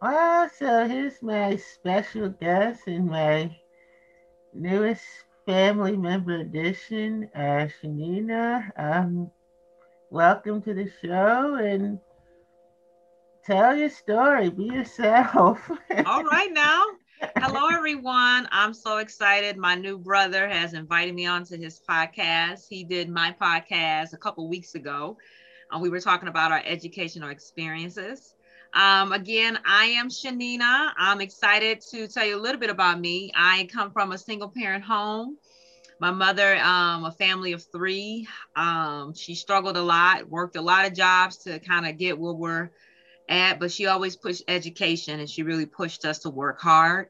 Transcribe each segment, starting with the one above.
Well, so here's my special guest and my newest family member addition, uh, Shanina. Um, welcome to the show and tell your story. Be yourself. All right now. Hello, everyone. I'm so excited. My new brother has invited me onto his podcast. He did my podcast a couple weeks ago. Uh, we were talking about our educational experiences. Um, again, I am Shanina. I'm excited to tell you a little bit about me. I come from a single parent home. My mother, um, a family of three. Um, she struggled a lot, worked a lot of jobs to kind of get where we're at, but she always pushed education and she really pushed us to work hard.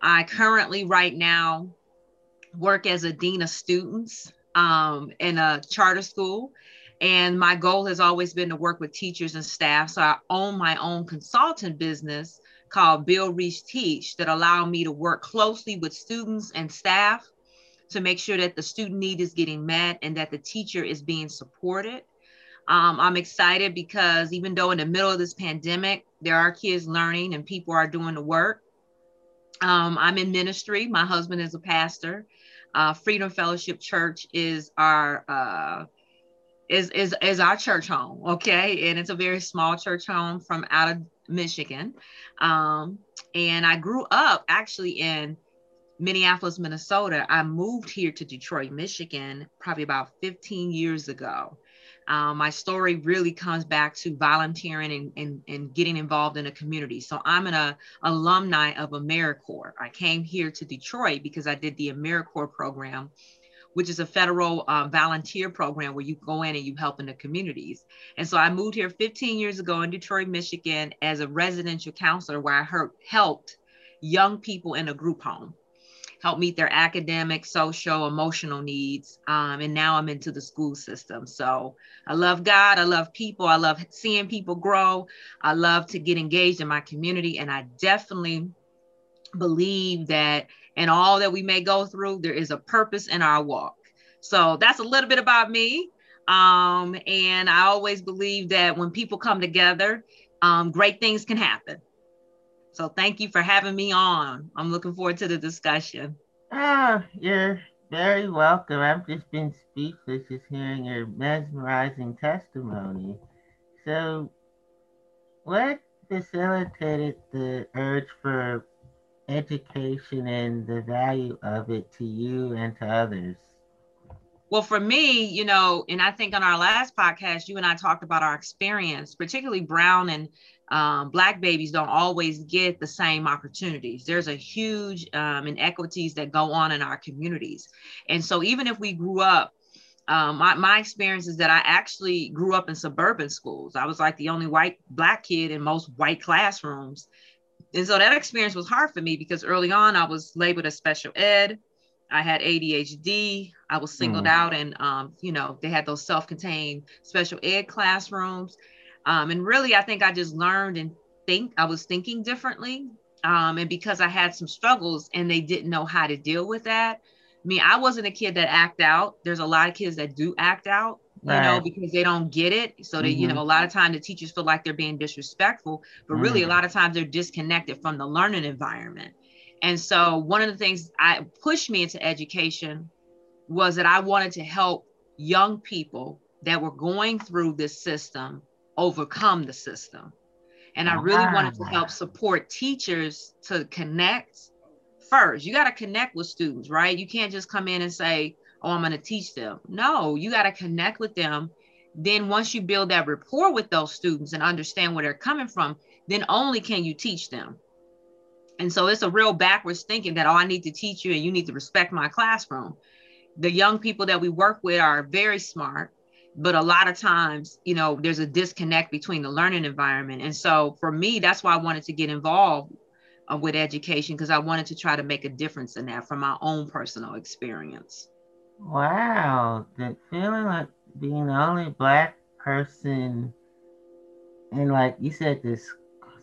I currently, right now, work as a dean of students um, in a charter school. And my goal has always been to work with teachers and staff. So I own my own consultant business called Build Reach Teach that allow me to work closely with students and staff to make sure that the student need is getting met and that the teacher is being supported. Um, I'm excited because even though in the middle of this pandemic, there are kids learning and people are doing the work. Um, I'm in ministry. My husband is a pastor. Uh, Freedom Fellowship Church is our uh, is, is is our church home. Okay, and it's a very small church home from out of Michigan. Um, and I grew up actually in Minneapolis, Minnesota. I moved here to Detroit, Michigan, probably about 15 years ago. Um, my story really comes back to volunteering and, and, and getting involved in a community. So I'm an a, alumni of AmeriCorps. I came here to Detroit because I did the AmeriCorps program, which is a federal uh, volunteer program where you go in and you help in the communities. And so I moved here 15 years ago in Detroit, Michigan as a residential counselor where I helped young people in a group home help meet their academic, social, emotional needs. Um, and now I'm into the school system. So I love God. I love people. I love seeing people grow. I love to get engaged in my community. And I definitely believe that in all that we may go through, there is a purpose in our walk. So that's a little bit about me. Um, and I always believe that when people come together, um, great things can happen. So thank you for having me on. I'm looking forward to the discussion. Oh, you're very welcome. I've just been speechless just hearing your mesmerizing testimony. So, what facilitated the urge for education and the value of it to you and to others? Well, for me, you know, and I think on our last podcast, you and I talked about our experience, particularly brown and um, black babies don't always get the same opportunities. There's a huge um, inequities that go on in our communities. And so even if we grew up, um, my, my experience is that I actually grew up in suburban schools. I was like the only white black kid in most white classrooms. And so that experience was hard for me because early on I was labeled as special ed. I had ADHD. I was singled mm. out, and um, you know they had those self-contained special ed classrooms. Um, and really, I think I just learned and think I was thinking differently. Um, and because I had some struggles and they didn't know how to deal with that. I mean, I wasn't a kid that act out. There's a lot of kids that do act out, you right. know, because they don't get it. So they, mm-hmm. you know, a lot of times the teachers feel like they're being disrespectful, but mm-hmm. really a lot of times they're disconnected from the learning environment. And so one of the things I pushed me into education was that I wanted to help young people that were going through this system overcome the system. And I really wanted to help support teachers to connect first. You got to connect with students, right? You can't just come in and say, oh, I'm going to teach them. No, you got to connect with them. Then once you build that rapport with those students and understand where they're coming from, then only can you teach them. And so it's a real backwards thinking that, oh, I need to teach you and you need to respect my classroom. The young people that we work with are very smart but a lot of times you know there's a disconnect between the learning environment and so for me that's why i wanted to get involved uh, with education because i wanted to try to make a difference in that from my own personal experience wow the feeling like being the only black person in like you said this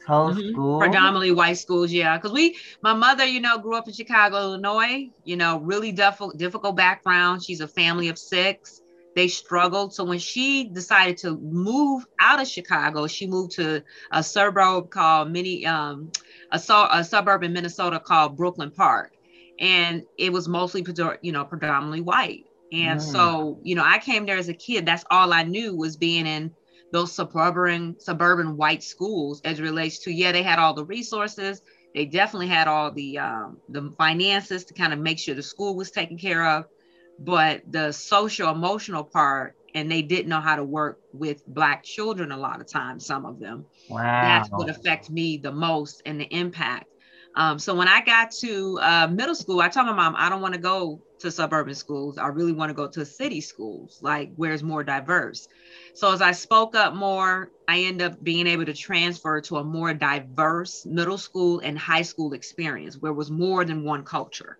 whole mm-hmm. school? Predominantly white schools yeah. Because we my mother you know grew up in chicago illinois you know really difficult difficult background. She's a family of six. They struggled. So when she decided to move out of Chicago, she moved to a suburb called mini um, a, a suburb in Minnesota called Brooklyn Park, and it was mostly you know predominantly white. And mm. so you know I came there as a kid. That's all I knew was being in those suburban suburban white schools as relates to yeah they had all the resources they definitely had all the um, the finances to kind of make sure the school was taken care of but the social emotional part and they didn't know how to work with black children a lot of times some of them wow that's what affected me the most and the impact um, so when i got to uh, middle school i told my mom i don't want to go to suburban schools i really want to go to city schools like where it's more diverse so as i spoke up more i end up being able to transfer to a more diverse middle school and high school experience where it was more than one culture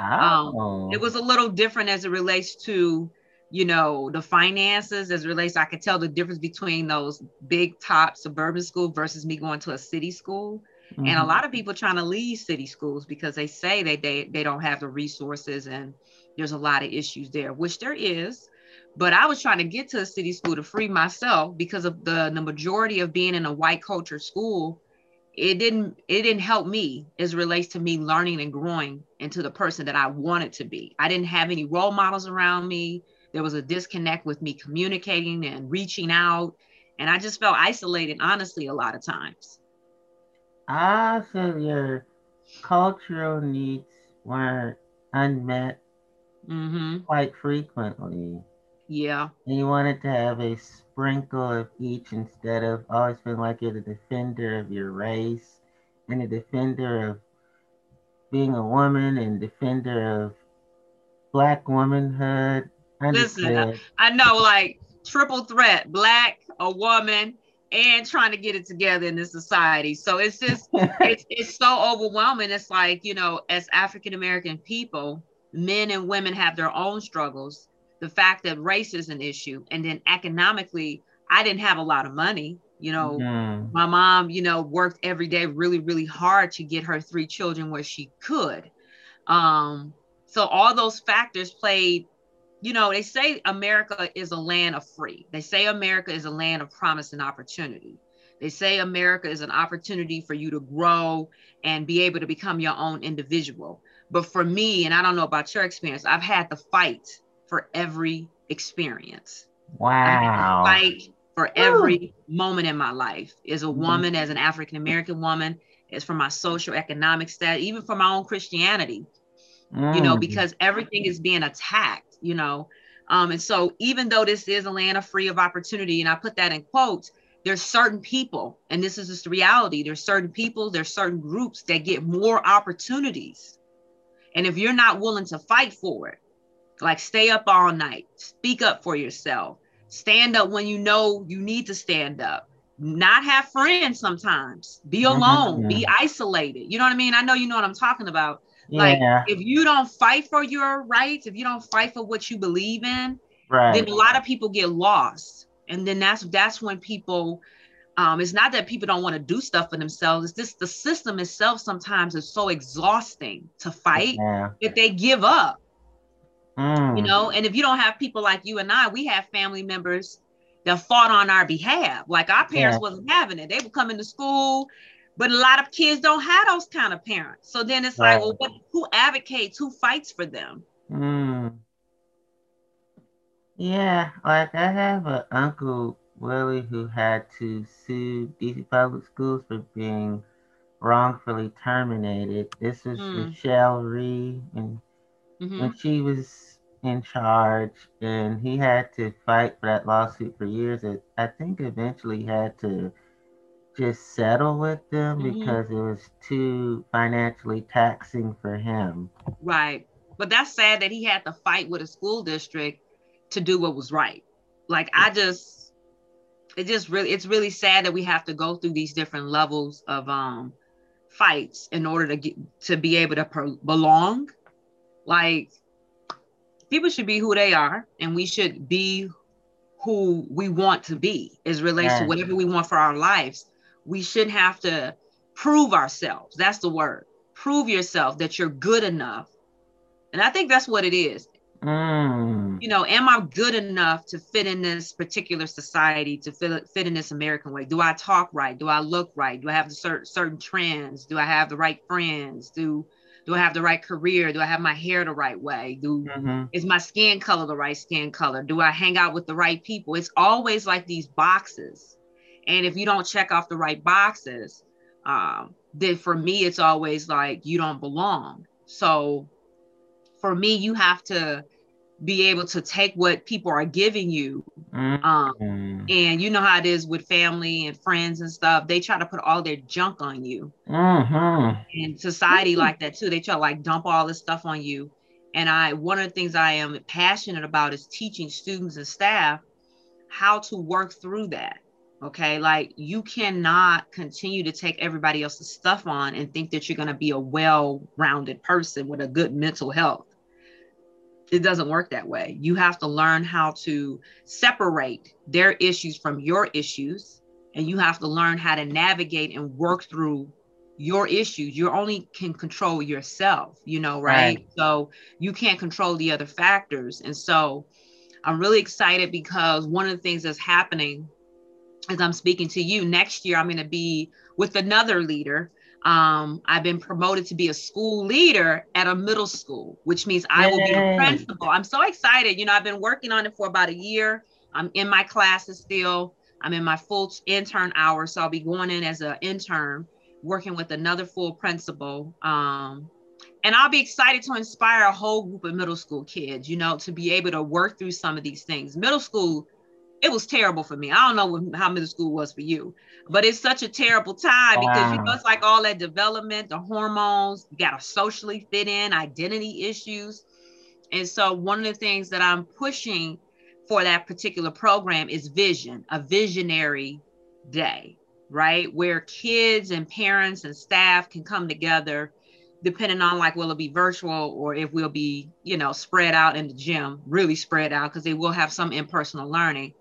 oh. Um, it was a little different as it relates to, you know, the finances as it relates. I could tell the difference between those big top suburban school versus me going to a city school. Mm-hmm. And a mm-hmm. lot of people trying to leave city schools because they say that they they don't have the resources and there's a lot of issues there, which there is. But I was trying to get to a city school to free myself because of the, the majority of being in a white culture school it didn't it didn't help me as relates to me learning and growing into the person that I wanted to be. I didn't have any role models around me. There was a disconnect with me communicating and reaching out. And I just felt isolated, honestly, a lot of times. Ah, so your cultural needs weren't unmet mm-hmm. quite frequently. Yeah. And you wanted to have a sprinkle of each instead of always feeling like you're the defender of your race and a defender of being a woman and defender of black womanhood. Listen, I know like triple threat, black, a woman, and trying to get it together in this society. So it's just it's it's so overwhelming. It's like, you know, as African American people, men and women have their own struggles the fact that race is an issue and then economically i didn't have a lot of money you know mm. my mom you know worked every day really really hard to get her three children where she could um so all those factors played you know they say america is a land of free they say america is a land of promise and opportunity they say america is an opportunity for you to grow and be able to become your own individual but for me and i don't know about your experience i've had to fight for every experience. Wow. Fight for every moment in my life as a mm-hmm. woman, as an African American woman, as for my social economic status, even for my own Christianity, mm. you know, mm. because everything is being attacked, you know. Um, and so even though this is a land of free of opportunity, and I put that in quotes, there's certain people, and this is just the reality, there's certain people, there's certain groups that get more opportunities. And if you're not willing to fight for it, like stay up all night, speak up for yourself, stand up when you know you need to stand up. Not have friends sometimes. Be mm-hmm. alone, mm-hmm. be isolated. You know what I mean? I know you know what I'm talking about. Like yeah. if you don't fight for your rights, if you don't fight for what you believe in, right. then a lot of people get lost. And then that's that's when people um, it's not that people don't want to do stuff for themselves. It's just the system itself sometimes is so exhausting to fight yeah. that they give up. Mm. You know, and if you don't have people like you and I, we have family members that fought on our behalf. Like our parents yeah. wasn't having it. They would come into school, but a lot of kids don't have those kind of parents. So then it's right. like, well, what, who advocates? Who fights for them? Mm. Yeah, like I have an uncle Willie who had to sue DC Public Schools for being wrongfully terminated. This was mm. Michelle Rhee and mm-hmm. when she was in charge, and he had to fight for that lawsuit for years. I think eventually he had to just settle with them mm-hmm. because it was too financially taxing for him. Right. But that's sad that he had to fight with a school district to do what was right. Like I just it just really it's really sad that we have to go through these different levels of um fights in order to get to be able to pro- belong like people should be who they are, and we should be who we want to be as relates to whatever we want for our lives. We shouldn't have to prove ourselves. That's the word. Prove yourself that you're good enough. And I think that's what it is. Mm. You know, am I good enough to fit in this particular society, to fit, fit in this American way? Do I talk right? Do I look right? Do I have the certain certain trends? Do I have the right friends? Do do I have the right career? Do I have my hair the right way? Do Mm-hmm. is my skin color the right skin color? Do I hang out with the right people? It's always like these boxes. And if you don't check off the right boxes, um, then for me, it's always like you don't belong. So for me, you have to be able to take what people are giving you. Um, Mm. and you know how it is with family and friends and stuff. They try to put all their junk on you. Mm-hmm. And society like that too. They try to like dump all this stuff on you. And I one of the things I am passionate about is teaching students and staff how to work through that. Okay. Like you cannot continue to take everybody else's stuff on and think that you're going to be a well rounded person with a good mental health. It doesn't work that way. You have to learn how to separate their issues from your issues. And you have to learn how to navigate and work through your issues. You only can control yourself, you know, right? Right. So you can't control the other factors. And so I'm really excited because one of the things that's happening as I'm speaking to you next year, I'm going to be with another leader. Um, I've been promoted to be a school leader at a middle school, which means I will be a principal. I'm so excited. You know, I've been working on it for about a year. I'm in my classes still. I'm in my full intern hours. So I'll be going in as an intern, working with another full principal. Um, and I'll be excited to inspire a whole group of middle school kids, you know, to be able to work through some of these things. Middle school, it was terrible for me. I don't know how middle school was for you, but it's such a terrible time because you know it's like all that development, the hormones, you got to socially fit in, identity issues. And so one of the things that I'm pushing for that particular program is vision, a visionary day, right? Where kids and parents and staff can come together depending on like will it be virtual or if we'll be you know spread out in the gym really spread out because they will have some in-personal learning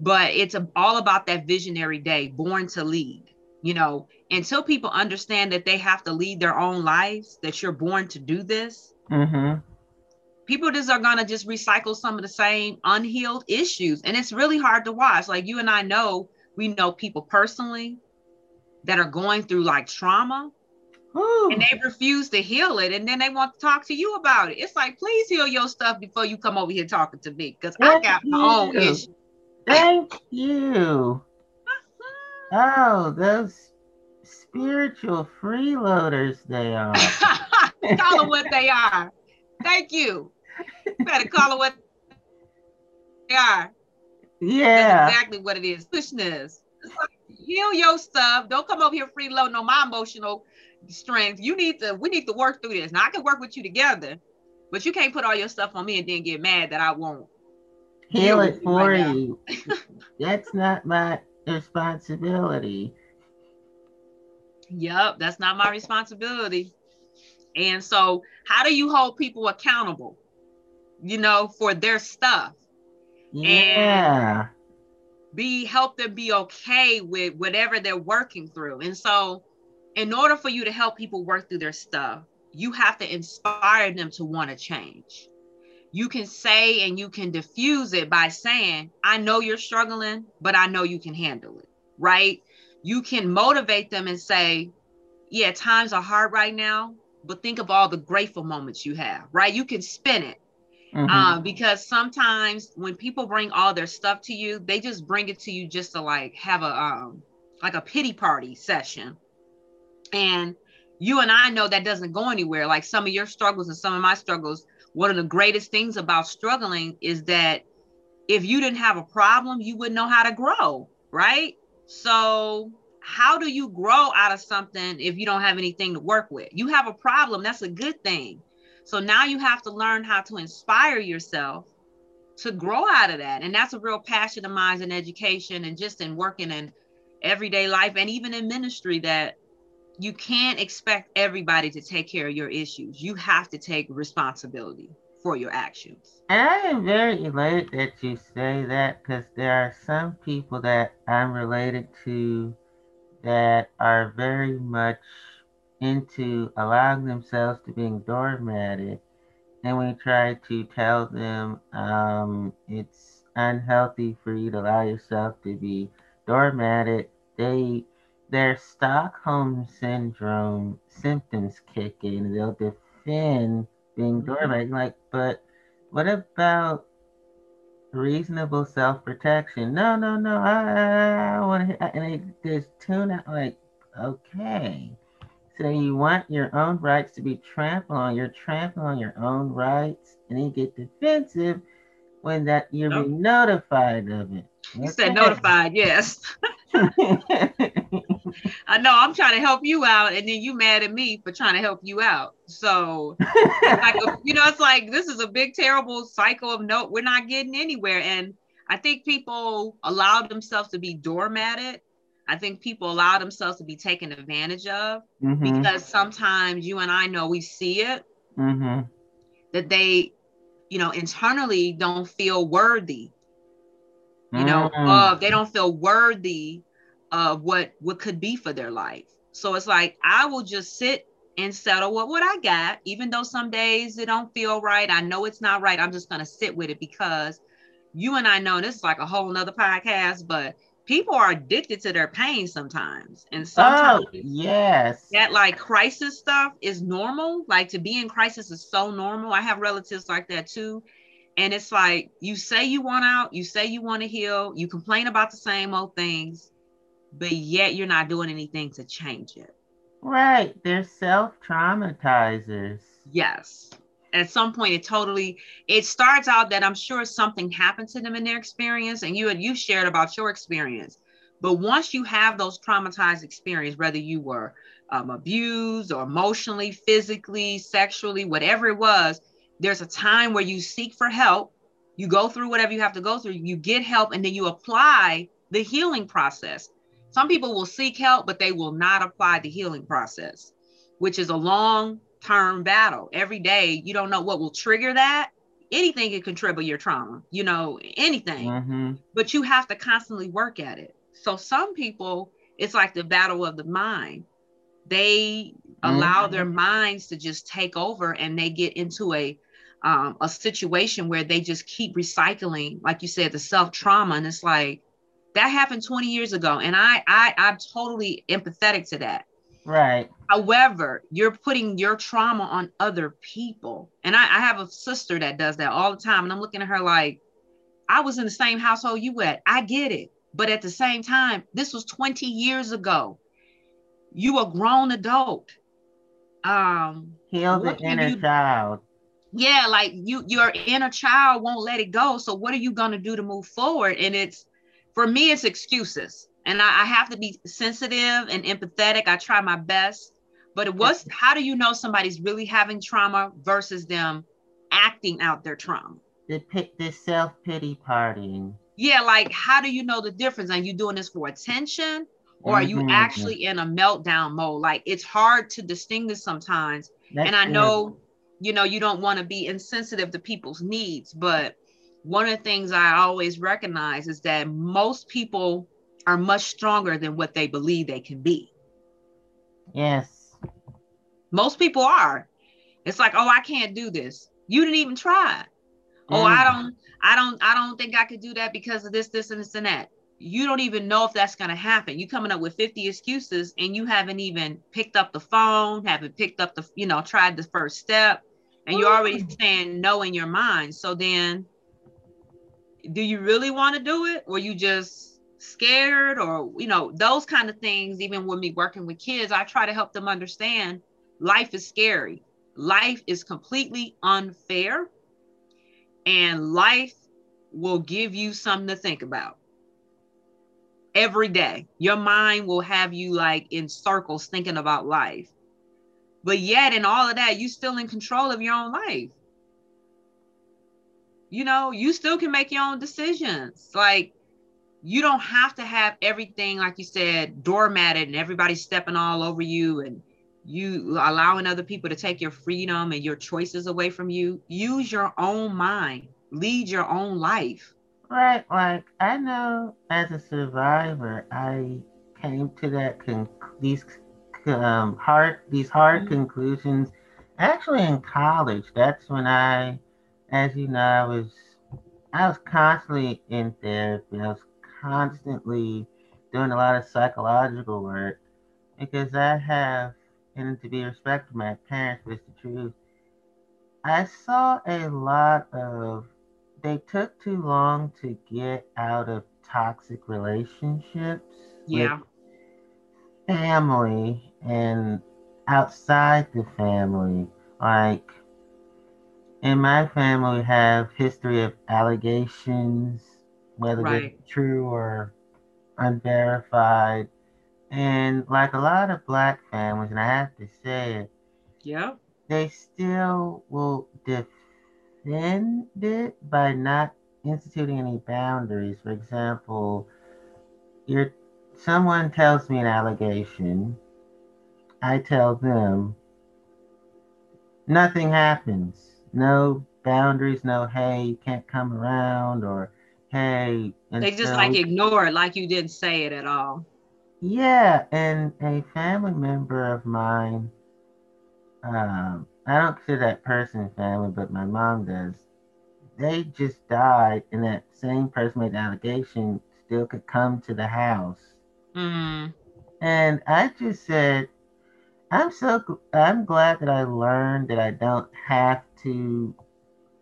but it's all about that visionary day born to lead you know? Until people understand that they have to lead their own lives that you're born to do this Mm-hmm. people just are going to just recycle some of the same unhealed issues. And it's really hard to watch. Like you and i know we know people personally that are going through like trauma Whew. and they refuse to heal it and then they want to talk to you about it. It's like please heal your stuff before you come over here talking to me because i got my own issues Thank you. Oh, those spiritual freeloaders they are. call them what they are thank you You better call them what they are Yeah. That's exactly what it is. Foolishness. Heal your stuff. Don't come over here freeloading on my emotional strength. You need to, we need to work through this. Now I can work with you together, but you can't put all your stuff on me and then get mad that I won't. Heal it for right you. That's not my responsibility. Yep, that's not my responsibility. And so, how do you hold people accountable? You know, for their stuff. Yeah. be help them be okay with whatever they're working through. And so, in order for you to help people work through their stuff, you have to inspire them to want to change. You can say and you can diffuse it by saying, I know you're struggling, but I know you can handle it, right? You can motivate them and say, Yeah, times are hard right now, but think of all the grateful moments you have, right? You can spin it Mhm. uh, because sometimes when people bring all their stuff to you, they just bring it to you just to like have a um like a pity party session. And you and I know that doesn't go anywhere. Like some of your struggles and some of my struggles, one of the greatest things about struggling is that if you didn't have a problem, you wouldn't know how to grow, right? So how do you grow out of something if you don't have anything to work with? You have a problem, that's a good thing. So now you have to learn how to inspire yourself to grow out of that. And that's a real passion of mine in education and just in working in everyday life and even in ministry that you can't expect everybody to take care of your issues. You have to take responsibility for your actions. And I am very elated that you say that because there are some people that I'm related to that are very much into allowing themselves to being doormatted and we try to tell them um, it's unhealthy for you to allow yourself to be doormatted, they their Stockholm syndrome symptoms kick in. They'll defend being mm-hmm. Like, but what about reasonable self protection? No, no, no. I, I want to. Hear and they just tune out. Like, okay. So you want your own rights to be trampled on. You're trampling on your own rights, and you get defensive when that you're nope. being notified of it. You said notified, yes. I know I'm trying to help you out, and then you mad at me for trying to help you out. So, like, you know, it's like this is a big, terrible cycle of no, we're not getting anywhere. And I think people allow themselves to be doormatted I think people allow themselves to be taken advantage of mm-hmm. because sometimes you and I know we see it mm-hmm. that they, you know, internally don't feel worthy. You know, mm-hmm. of they don't feel worthy of what what could be for their life. So it's like I will just sit and settle with what I got, even though some days it don't feel right. I know it's not right. I'm just gonna sit with it because you and I know this is like a whole nother podcast, but people are addicted to their pain sometimes. And oh, sometimes oh, yes. That like crisis stuff is normal. Like to be in crisis is so normal. I have relatives like that too. And it's like you say you want out, you say you want to heal, you complain about the same old things, but yet you're not doing anything to change it. Right. They're self traumatizers. Yes at some point it totally it starts out that i'm sure something happened to them in their experience and you had you shared about your experience but once you have those traumatized experience whether you were um, abused or emotionally physically sexually whatever it was there's a time where you seek for help you go through whatever you have to go through you get help and then you apply the healing process some people will seek help but they will not apply the healing process which is a long term battle. Every day, you don't know what will trigger that. Anything can contribute your trauma, you know, anything. Mm-hmm. But you have to constantly work at it. So some people, it's like the battle of the mind. They mm-hmm. allow their minds to just take over and they get into a um, a situation where they just keep recycling, like you said, the self trauma. And it's like that happened 20 years ago. And I I I'm totally empathetic to that Right. However, you're putting your trauma on other people. And I, I, have a sister that does that all the time. And I'm looking at her like, I was in the same household you at. I get it. But at the same time, this was 20 years ago. You a grown adult. Um heal the inner you, child. Yeah, like you your inner child won't let it go. So what are you gonna do to move forward? And it's for me, it's excuses and I, I have to be sensitive and empathetic. I try my best, but it was how do you know somebody's really having trauma versus them acting out their trauma? The the self pity partying. Yeah, like how do you know the difference? Are you doing this for attention, or are you mm-hmm. actually in a meltdown mode? Like it's hard to distinguish sometimes. That's and I know, you know, you don't want to be insensitive to people's needs, but one of the things I always recognize is that most people are much stronger than what they believe they can be. Yes. Most people are. It's like, oh, I can't do this. You didn't even try. Mm. Oh, I mm. don't, I don't, I don't think I could do that because of this, this, and this and that. You don't even know if that's gonna happen. You coming up with 50 excuses and you haven't even picked up the phone, haven't picked up the, you know, tried the first step, and you're already saying no in your mind. So then do you really want to do it? Or you just scared or you know those kind of things even with me working with kids i try to help them understand life is scary. Life is completely unfair and life will give you something to think about every day. Your mind will have you like in circles thinking about life. But yet in all of that you still in control of your own life you know you still can make your own decisions like you don't have to have everything like you said doormatted and everybody stepping all over you and you allowing other people to take your freedom and your choices away from you use your own mind lead your own life right like i know as a survivor i came to that con- these um, hard these hard mm-hmm. conclusions actually in college. That's when I, as you know, I was I was constantly in therapy. I was constantly doing a lot of psychological work because I have, and to be respectful my parents, it's the truth. I saw a lot of, they took too long to get out of toxic relationships. Yeah. family and outside the family. Like, in my family, we have history of allegations, whether Right. they're true or unverified. And like a lot of black families, and I have to say it, Yeah. they still will defend it by not instituting any boundaries. For example, you're someone tells me an allegation, I tell them nothing happens. No boundaries, no hey, you can't come around or hey They just so- like ignore it, like you didn't say it at all. Yeah, and a family member of mine, um, I don't consider that person family, but my mom does. They just died, and that same person made the allegation still could come to the house. Mm, And I just said, I'm so I'm glad that I learned that I don't have to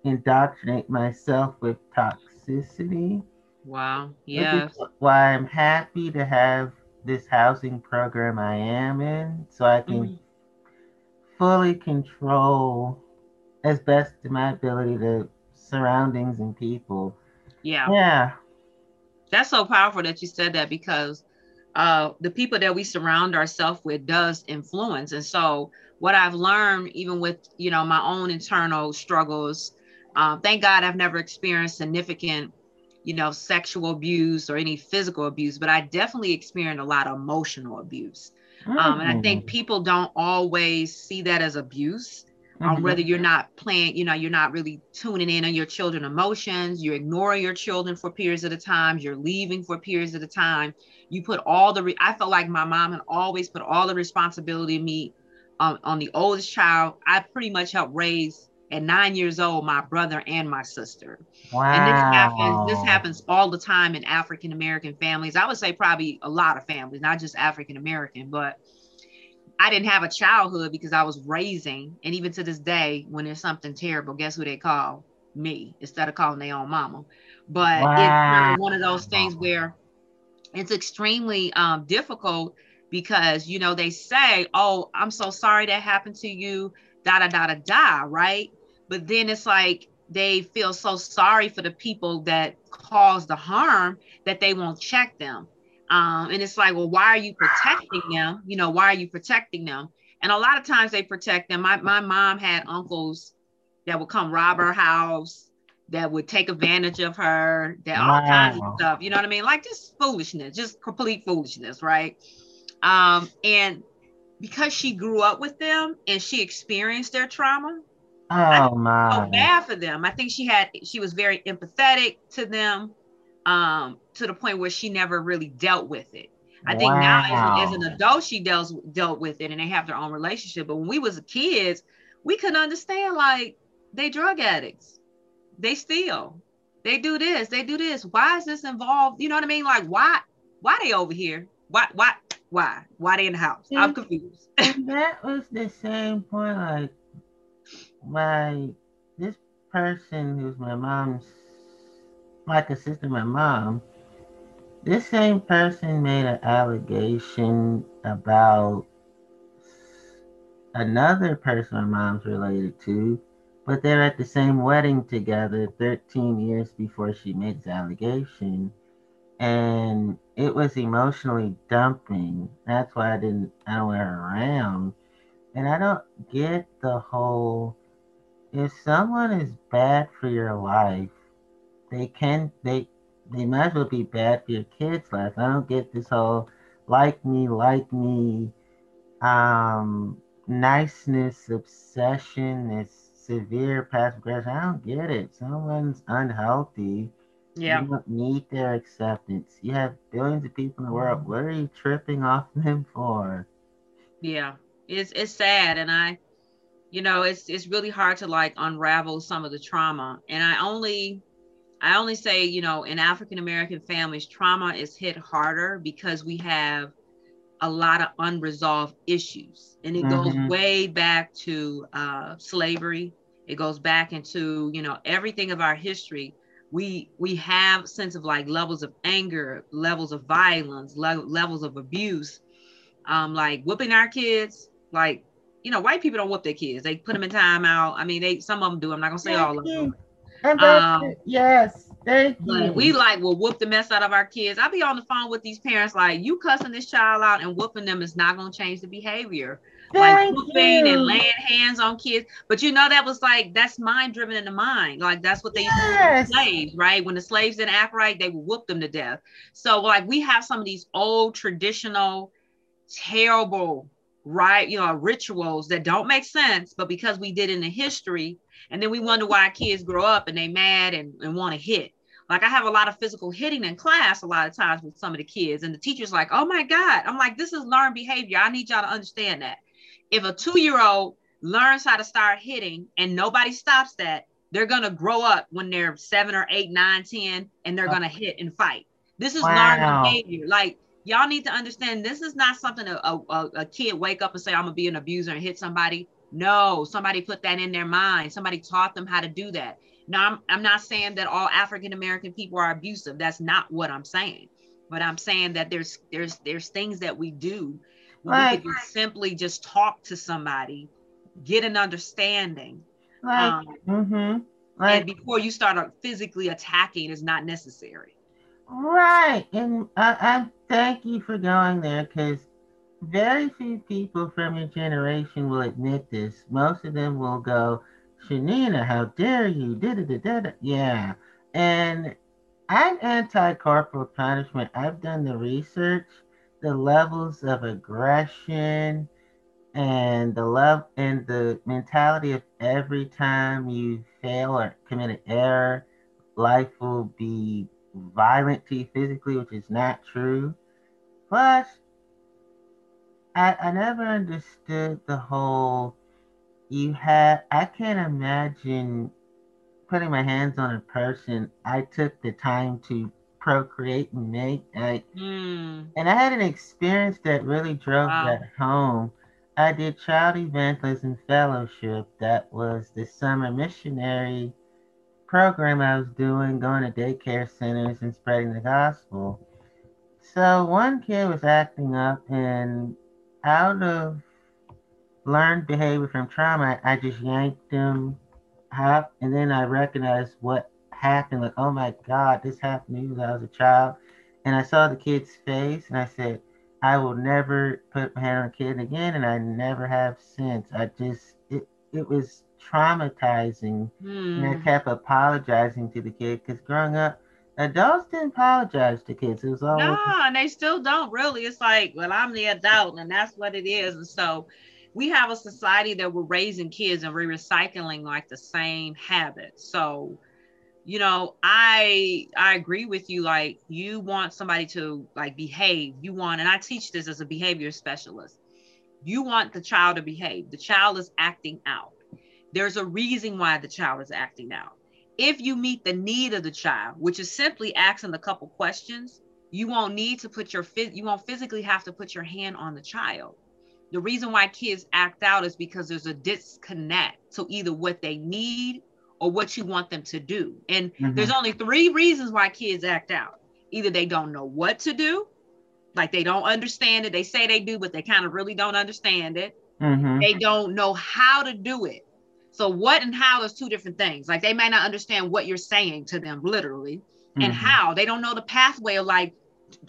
indoctrinate myself with toxicity. wow. Yes. why I'm happy to have this housing program I am in, so I can Mhm. fully control as best to my ability the surroundings and people. Yeah. Yeah. That's so powerful that you said that because uh, the people that we surround ourselves with does influence. And so, what I've learned, even with you know my own internal struggles, um, thank God I've never experienced significant, you know, sexual abuse or any physical abuse, but I definitely experienced a lot of emotional abuse. Um, and I think people don't always see that as abuse. Um, Mhm. whether you're not playing, you know, you're not really tuning in on your children' emotions, you're ignoring your children for periods of a time, you're leaving for periods of a time. You put all the, re- I felt like my mom had always put all the responsibility of me um, on the oldest child. I pretty much helped raise at nine years old my brother and my sister. wow. And this happens, this happens all the time in African American families. I would say probably a lot of families, not just African American, but I didn't have a childhood because I was raising, and even to this day, when there's something terrible, guess who they call? Me instead of calling their own mama. But it's kind Wow. of one of those things where it's extremely um, difficult because you know they say, "Oh, I'm so sorry that happened to you," da da da da da, right? But then it's like they feel so sorry for the people that caused the harm that they won't check them. Um, and it's like, well, why are you protecting them? You know, why are you protecting them? And a lot of times they protect them. My, my mom had uncles that would come rob her house, that would take advantage of her, that all kinds of stuff. You know what I mean? Like just foolishness, just complete foolishness, right? Um, and because she grew up with them and she experienced their trauma, Oh my, so bad for them. I think she had she was very empathetic to them, um, to the point where she never really dealt with it. I think now as, as an adult she dealt dealt with it and they have their own relationship. But when we was kids, we couldn't understand like they drug addicts, they steal, they do this, they do this. Why is this involved? You know what I mean? Like why why they over here? Why why why why they in the house? I'm confused. And that was the same point. Like my this person who's my mom's like a sister, my mom. This same person made an allegation about another person my mom's related to, but they're at the same wedding together 13 years before she made the allegation. And it was emotionally dumping. That's why I didn't, I don't wear around. And I don't get the whole, if someone is bad for your life, they can, they, they might as well be bad for your kid's life. I don't get this whole like me, like me, um, niceness, obsession, this severe passive aggression. I don't get it. Someone's unhealthy. Yeah. You don't need their acceptance. You have billions of people in the world. What are you tripping off them for? Yeah, it's it's sad, and I you know, it's it's really hard to like unravel some of the trauma. And I only I only say, you know, in African American families, trauma is hit harder because we have a lot of unresolved issues. And it mm-hmm. goes way back to uh, slavery. It goes back into, you know, everything of our history. We we have sense of like levels of anger, levels of violence, le- levels of abuse, um, like whooping our kids. Like, you know, white people don't whoop their kids. They put them in timeout. I mean, they some of them do. I'm not gonna say all of them. Um, yes, thank you. We like will whoop the mess out of our kids. I'll be on the phone with these parents, like you cussing this child out and whooping them is not gonna change the behavior. Thank like whooping you. and laying hands on kids. But you know that was like that's mind driven in the mind. Like that's what they yes. used to slaves, right? When the slaves didn't act right, they would whoop them to death. So like we have some of these old traditional, terrible, right? You know, rituals that don't make sense, but because we did in the history, and then we wonder why kids grow up and they mad and, and want to hit. Like I have a lot of physical hitting in class a lot of times with some of the kids, and the teacher's like, "Oh my God!" I'm like, "This is learned behavior. I need y'all to understand that." If a two-year-old learns how to start hitting and nobody stops that, they're gonna grow up when they're seven or eight, nine, ten, and they're gonna hit and fight. This is wow. learned behavior. Like y'all need to understand, this is not something a, a, a kid wake up and say, "I'm gonna be an abuser and hit somebody." No, somebody put that in their mind. Somebody taught them how to do that. Now, I'm, I'm not saying that all African American people are abusive. That's not what I'm saying. But I'm saying that there's there's there's things that we do right. we could simply just talk to somebody, get an understanding. Right. Um, mm-hmm. right. And before you start physically attacking is not necessary. Right. And I, I thank you for going there because very few people from your generation will admit this. Most of them will go, Shanina, how dare you? Da, da, da, da, Yeah. And I'm anti corporal punishment. I've done the research, the levels of aggression and the love and the mentality of every time you fail or commit an error, life will be violent to you physically, which is not true. Plus, I, I never understood the whole you had I can't imagine putting my hands on a person I took the time to procreate and make like mm. and I had an experience that really drove wow. that home. I did child evangelism fellowship that was the summer missionary program I was doing, going to daycare centers and spreading the gospel. So one kid was acting up and out of learned behavior from trauma, I just yanked them up, and then I recognized what happened. Like, oh my God, this happened to me when I was a child. And I saw the kid's face, and I said, I will never put my hand on a kid again, and I never have since. I just, it, it was traumatizing. And I hmm. kept apologizing to the kid because growing up, adults didn't apologize to kids. It was always no, and they still don't really. It's like, well, I'm the adult, and that's what it is. And so we have a society that we're raising kids and we're recycling like the same habits. So, you know, I I agree with you. Like, you want somebody to like behave. You want, and I teach this as a behavior specialist. You want the child to behave. The child is acting out. There's a reason why the child is acting out if you meet the need of the child, which is simply asking a couple questions, you won't need to put your you won't physically have to put your hand on the child. The reason why kids act out is because there's a disconnect to either what they need or what you want them to do. And mm-hmm. there's only three reasons why kids act out. Either they don't know what to do, like they don't understand it. They say they do, but they kind of really don't understand it. Mm-hmm. They don't know how to do it. So what and how is two different things. Like they may not understand what you're saying to them literally mm-hmm. and how. They don't know the pathway of like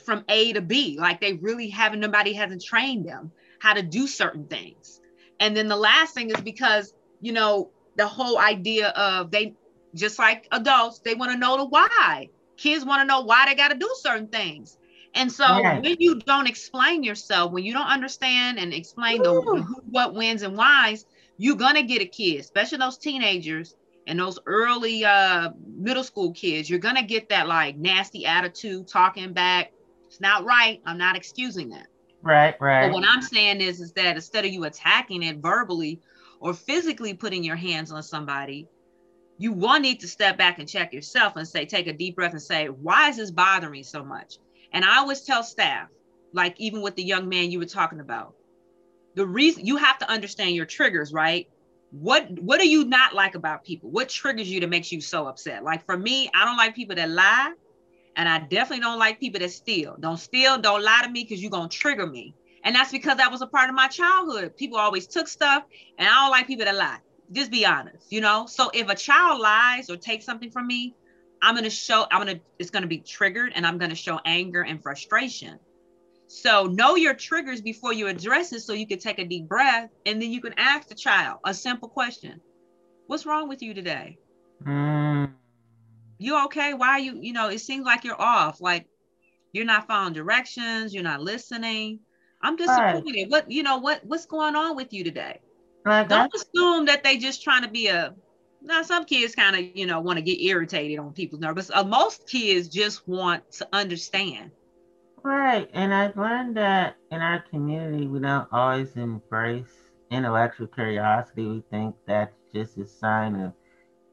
from A to B. Like they really haven't nobody hasn't trained them how to do certain things. And then the last thing is because, you know, the whole idea of they just like adults, they want to know the why. Kids want to know why they got to do certain things. And so yeah. when you don't explain yourself, when you don't understand and explain the who, what, wins, and whys, you're gonna get a kid, especially those teenagers and those early uh, middle school kids. You're gonna get that like nasty attitude, talking back. It's not right. I'm not excusing that. Right, right. But what I'm saying is, is that instead of you attacking it verbally, or physically putting your hands on somebody, you one need to step back and check yourself and say, take a deep breath and say, why is this bothering me so much? And I always tell staff, like even with the young man you were talking about, the reason you have to understand your triggers, right? What what do you not like about people? What triggers you that makes you so upset? Like for me, I don't like people that lie, and I definitely don't like people that steal. Don't steal, don't lie to me because you're gonna trigger me. And that's because that was a part of my childhood. People always took stuff, and I don't like people that lie. Just be honest, you know. So if a child lies or takes something from me, I'm gonna show. I'm gonna. It's gonna be triggered, and I'm gonna show anger and frustration. So know your triggers before you address it, so you can take a deep breath, and then you can ask the child a simple question: "What's wrong with you today? Mm. You okay? Why are you? You know, it seems like you're off. Like you're not following directions. You're not listening." I'm disappointed. Right. What you know what what's going on with you today? Like Don't assume that they just trying to be a. Now some kids kind of you know want to get irritated on people's nerves. Uh, most kids just want to understand. Right, and I've learned that in our community we don't always embrace intellectual curiosity. We think that's just a sign of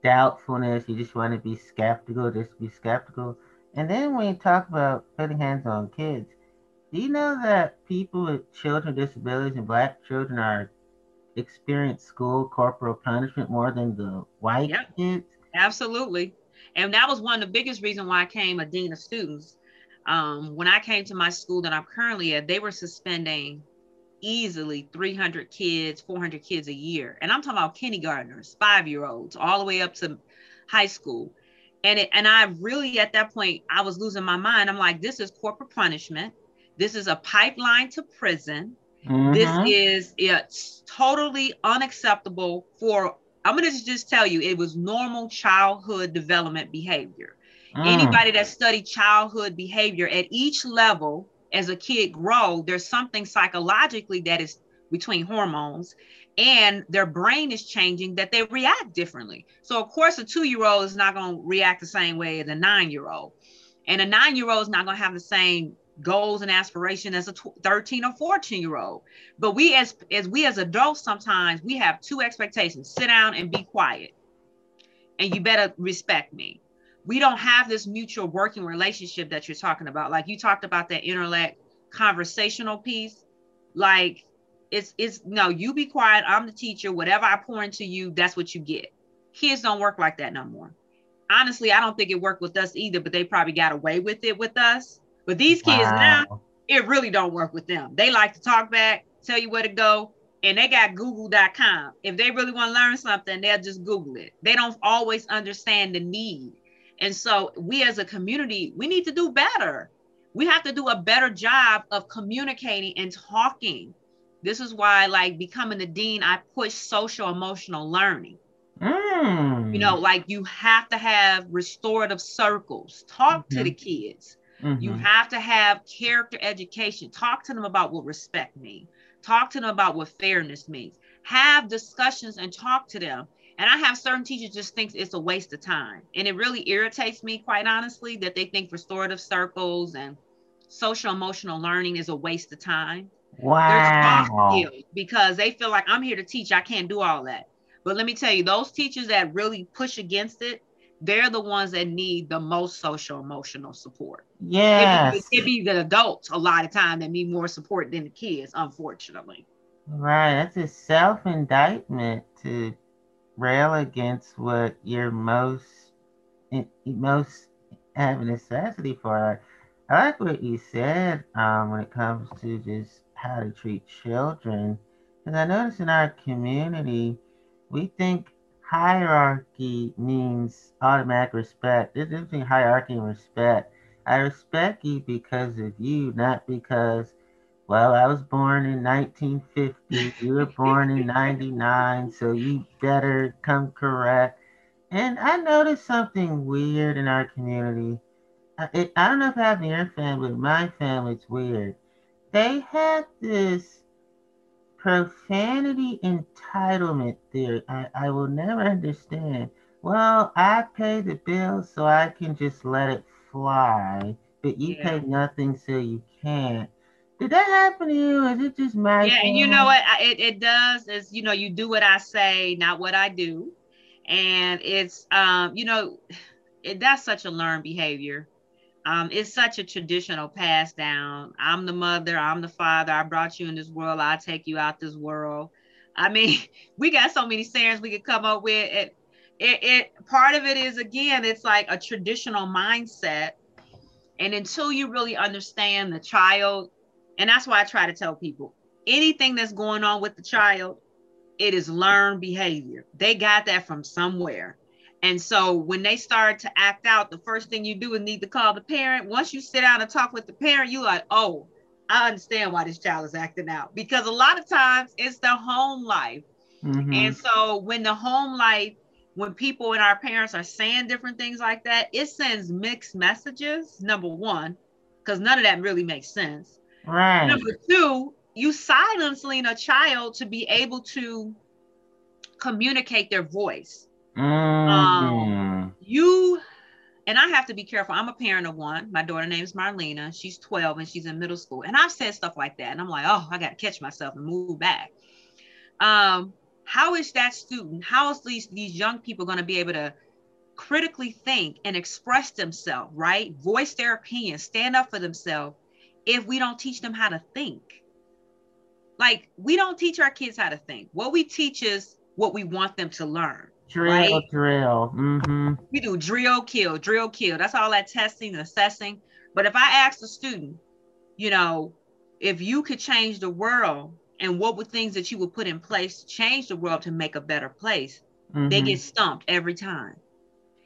doubtfulness. You just want to be skeptical, just be skeptical. And then when you talk about putting hands on kids, do you know that people with children with disabilities and black children are experience school corporal punishment more than the white yep. kids? Absolutely. And that was one of the biggest reasons why I came a dean of students. Um, when I came to my school that I'm currently at, they were suspending easily 300 kids, 400 kids a year. And I'm talking about kindergartners, five year olds, all the way up to high school. And it, and I really at that point I was losing my mind. I'm like, this is corporal punishment. This is a pipeline to prison. Mm-hmm. This is it's totally unacceptable for I'm gonna just tell you it was normal childhood development behavior. Mm. Anybody that studied childhood behavior at each level as a kid grow, there's something psychologically that is between hormones and their brain is changing that they react differently. So of course a two-year-old is not going to react the same way as a nine-year-old. And a nine-year-old is not going to have the same goals and aspiration as a 13 or 14 year old but we as as we as adults sometimes we have two expectations sit down and be quiet and you better respect me we don't have this mutual working relationship that you're talking about like you talked about that intellect conversational piece like it's it's no you be quiet i'm the teacher whatever i pour into you that's what you get kids don't work like that no more honestly i don't think it worked with us either but they probably got away with it with us but these kids wow. now, it really don't work with them. They like to talk back, tell you where to go, and they got google.com. If they really want to learn something, they'll just Google it. They don't always understand the need. And so we as a community, we need to do better. We have to do a better job of communicating and talking. This is why, like becoming the dean, I push social emotional learning. Mm. You know, like you have to have restorative circles, talk mm-hmm. to the kids Mm-hmm. You have to have character education. Talk to them about what respect means. Talk to them about what fairness means. Have discussions and talk to them. And I have certain teachers just think it's a waste of time. And it really irritates me, quite honestly, that they think restorative circles and social emotional learning is a waste of time. Wow. because they feel like I'm here to teach. I can't do all that. But let me tell you, those teachers that really push against it, they're the ones that need the most social emotional support. Yeah, it, it, be the adults a lot of time that need more support than the kids, unfortunately. Right, that's a self indictment to rail against what you're most most have a necessity for. I like what you said um, when it comes to just how to treat children, because I notice in our community we think hierarchy means automatic respect. There's between hierarchy and respect. I respect you because of you, not because, well, I was born in 1950, you were born in 99, so you better come correct. And I noticed something weird in our community. I, it, I don't know if it happened in your family, but my family's weird. They had this profanity entitlement theory. I, I will never understand. Well, I pay the bill so I can just let it fly, but you yeah. pay nothing so you can't. Did that happen to you? Is it just my? Yeah, and you know what it, it does is you know you do what I say, not what I do, and it's um you know it, that's such a learned behavior. Um, it's such a traditional pass down. I'm the mother, I'm the father. I brought you in this world. I take you out this world. I mean, we got so many sayings we could come up with. It, it, it part of it is again, it's like a traditional mindset, and until you really understand the child and that's why I try to tell people anything that's going on with the child, it is learned behavior. They got that from somewhere. And so when they start to act out, the first thing you do is need to call the parent. Once you sit down and talk with the parent, you're like, oh, I understand why this child is acting out. Because a lot of times it's the home life. Mm-hmm. And so when the home life, when people and our parents are saying different things like that, it sends mixed messages, number one, because none of that really makes sense. Right. Number two, you silencing a child to be able to communicate their voice. Mm-hmm. Um, you and I have to be careful. I'm a parent of one. My daughter name is Marlena. She's 12 and she's in middle school. And I've said stuff like that. And I'm like, oh, I got to catch myself and move back. Um, how is that student, how is these, these young people going to be able to critically think and express themselves, right? Voice their opinion, stand up for themselves if we don't teach them how to think. Like we don't teach our kids how to think. What we teach is what we want them to learn. Drill, right? drill. Mm-hmm. We do drill, kill, drill, kill. That's all that testing and assessing. But if I ask the student, you know, if you could change the world and what would things that you would put in place to change the world to make a better place, mm-hmm. they get stumped every time.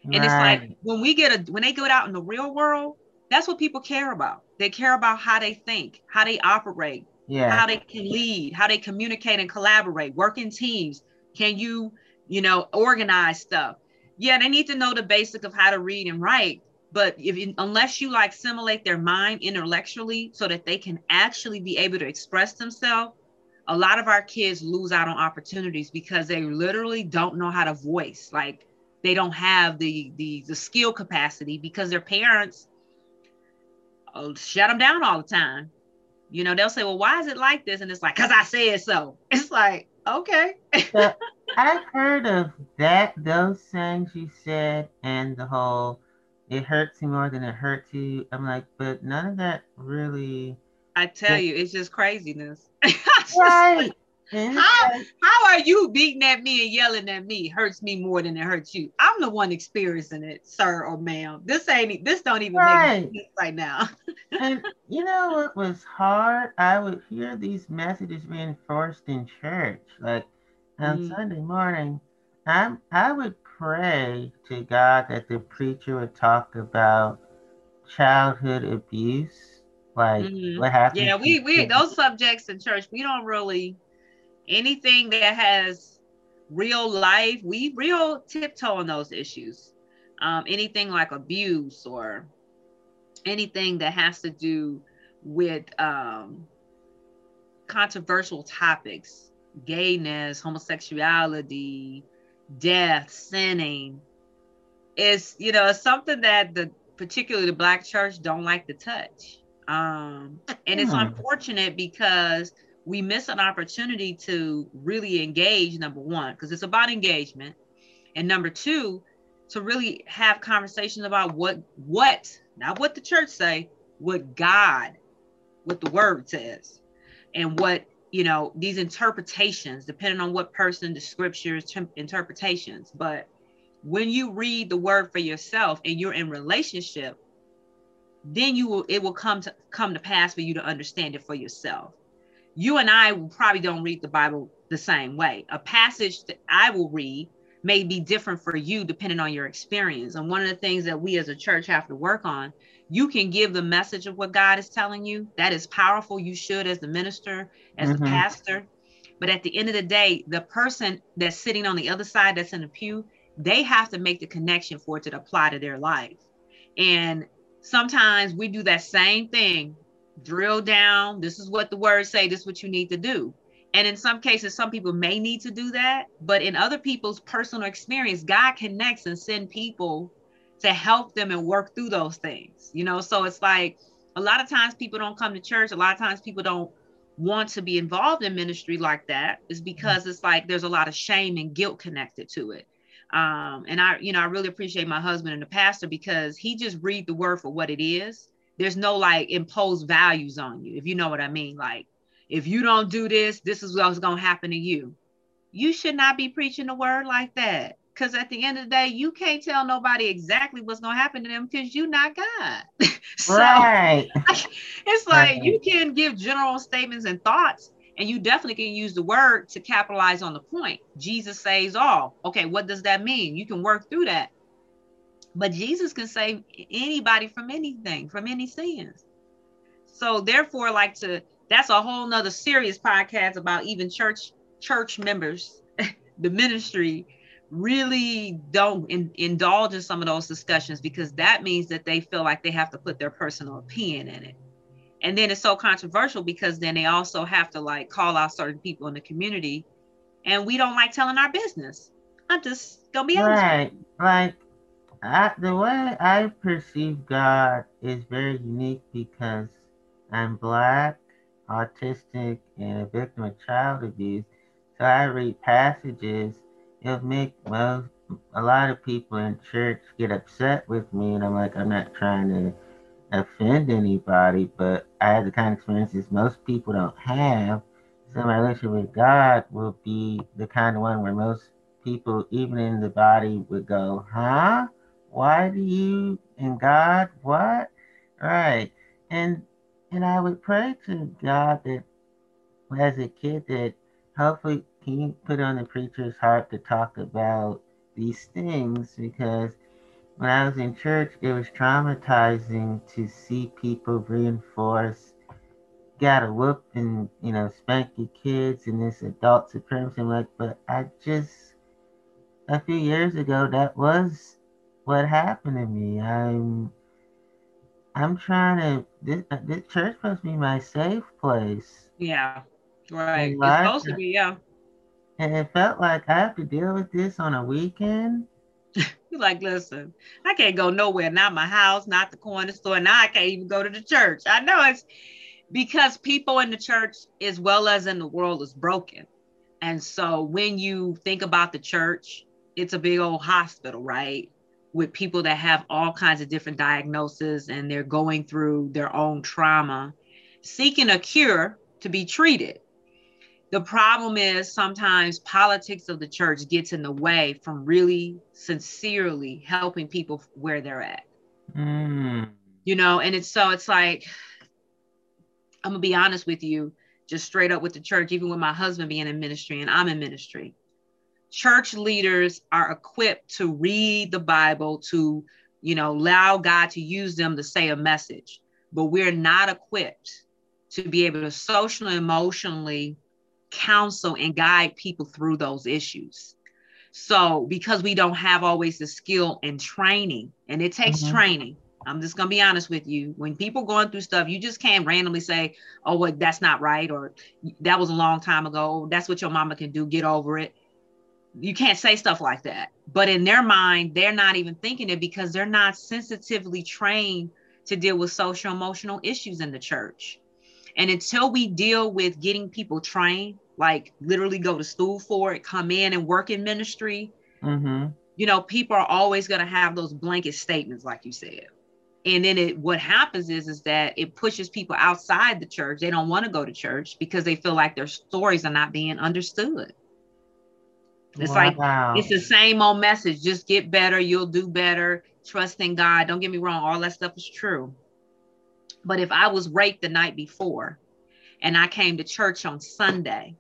And right. it's like when we get a when they go out in the real world, that's what people care about. They care about how they think, how they operate, yeah. how they can lead, how they communicate and collaborate, work in teams. Can you, you know, organize stuff? Yeah, they need to know the basic of how to read and write. But if unless you like simulate their mind intellectually so that they can actually be able to express themselves, a lot of our kids lose out on opportunities because they literally don't know how to voice. Like they don't have the the, the skill capacity because their parents Uh, shut them down all the time. You know, they'll say, well, why is it like this? And it's like, because I said so. It's like, okay. so I've heard of that, those things you said, and the whole, it hurts you more than it hurts you. I'm like, but none of that really. I tell you, it's just craziness. right. How, how are you beating at me and yelling at me hurts me more than it hurts you? I'm the one experiencing it, sir or ma'am. This ain't this don't even right. make sense right now. and you know what was hard? I would hear these messages reinforced in church, like on mm. Sunday morning. I'm I would pray to God that the preacher would talk about childhood abuse, like mm-hmm. what happened. Yeah, we we those subjects in church we don't really anything that has real life, we real tiptoe on those issues. Um, anything like abuse or anything that has to do with um, controversial topics, gayness, homosexuality, death, sinning, is you know something that the particularly the black church don't like to touch. Um, and it's hmm. unfortunate because we miss an opportunity to really engage number one because it's about engagement and number two to really have conversations about what what not what the church say what god what the word says and what you know these interpretations depending on what person the scriptures interpretations. But when you read the word for yourself and you're in relationship then you will it will come to come to pass for you to understand it for yourself you and I probably don't read the Bible the same way. A passage that I will read may be different for you depending on your experience. And one of the things that we as a church have to work on, you can give the message of what God is telling you. That is powerful. You should, as the minister, as mm-hmm. a pastor. But at the end of the day, the person that's sitting on the other side that's in the pew, they have to make the connection for it to apply to their life. And sometimes we do that same thing drill down. This is what the words say. This is what you need to do. And in some cases, some people may need to do that. But in other people's personal experience, God connects and send people to help them and work through those things. You know, so it's like a lot of times people don't come to church. A lot of times people don't want to be involved in ministry like that is because it's like there's a lot of shame and guilt connected to it. Um, and I, you know, I really appreciate my husband and the pastor because he just read the word for what it is. There's no like imposed values on you, if you know what I mean. Like, if you don't do this, this is what's gonna happen to you. You should not be preaching the word like that. Because at the end of the day, you can't tell nobody exactly what's gonna happen to them because you're not God. so right. it's like right. you can give general statements and thoughts, and you definitely can use the word to capitalize on the point. Jesus saves all. Okay, what does that mean? You can work through that. But Jesus can save anybody from anything, from any sins. So therefore, like to that's a whole nother serious podcast about even church church members, the ministry really don't in, indulge in some of those discussions because that means that they feel like they have to put their personal opinion in it. And then it's so controversial because then they also have to like call out certain people in the community and we don't like telling our business. I'm just gonna be honest. Right. Like I, the way I perceive God is very unique because I'm black, autistic, and a victim of child abuse. So I read passages it'll make most a lot of people in church get upset with me, and I'm like, I'm not trying to offend anybody, but I had the kind of experiences most people don't have. So my relationship with God will be the kind of one where most people, even in the body, would go, "Huh? Why do you and God what?" Right, and and I would pray to God that as a kid that hopefully can you put on the preacher's heart to talk about these things? Because when I was in church, it was traumatizing to see people reinforce, got to whoop and, you know, spank your kids and this adult supremacy. Like, but I just, a few years ago, that was what happened to me. I'm, I'm trying to, this, uh, this church must be my safe place. Yeah, right. It's supposed to be, yeah. And it felt like I have to deal with this on a weekend. You're like, listen, I can't go nowhere, not my house, not the corner store. Now I can't even go to the church. I know it's because people in the church, as well as in the world, is broken. And so when you think about the church, it's a big old hospital, right? With people that have all kinds of different diagnoses and they're going through their own trauma, seeking a cure to be treated. The problem is sometimes politics of the church gets in the way from really sincerely helping people where they're at. Mm. you know and it's so it's like i'm gonna be honest with you just straight up with the church even with my husband being in ministry and i'm in ministry church leaders are equipped to read the bible to you know allow god to use them to say a message but we're not equipped to be able to socially emotionally counsel and guide people through those issues. So, because we don't have always the skill and training, and it takes mm-hmm. training. I'm just gonna be honest with you. When people going through stuff, you just can't randomly say, "Oh, well, that's not right," or "That was a long time ago." That's what your mama can do. Get over it. You can't say stuff like that. But in their mind, they're not even thinking it because they're not sensitively trained to deal with social emotional issues in the church. And until we deal with getting people trained, like literally go to school for it, come in and work in ministry, mm-hmm. you know, people are always going to have those blanket statements, like you said. And then it, what happens is, is that it pushes people outside the church. They don't want to go to church because they feel like their stories are not being understood. It's wow. like it's the same old message. Just get better. You'll do better. Trust in God. Don't get me wrong. All that stuff is true. But if I was raped the night before and I came to church on Sunday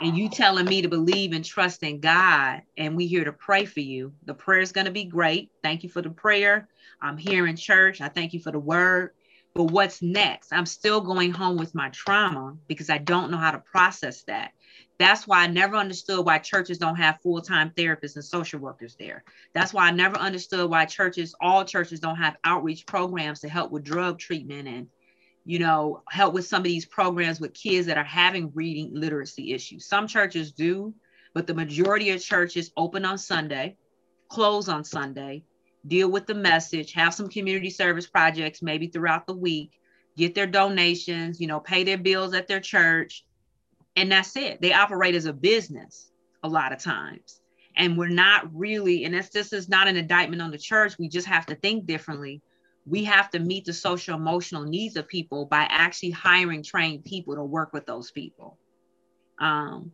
and you telling me to believe and trust in God and we here to pray for you, the prayer is going to be great. Thank you for the prayer. I'm here in church. I thank you for the word. But what's next? I'm still going home with my trauma because I don't know how to process that. That's why I never understood why churches don't have full time therapists and social workers there. That's why I never understood why churches, all churches, don't have outreach programs to help with drug treatment and, you know, help with some of these programs with kids that are having reading literacy issues. Some churches do, but the majority of churches open on Sunday, close on Sunday, deal with the message, have some community service projects maybe throughout the week, get their donations, you know, pay their bills at their church, and that's it. They operate as a business a lot of times. And we're not really, and that's this is not an indictment on the church. We just have to think differently. We have to meet the social emotional needs of people by actually hiring trained people to work with those people. Um,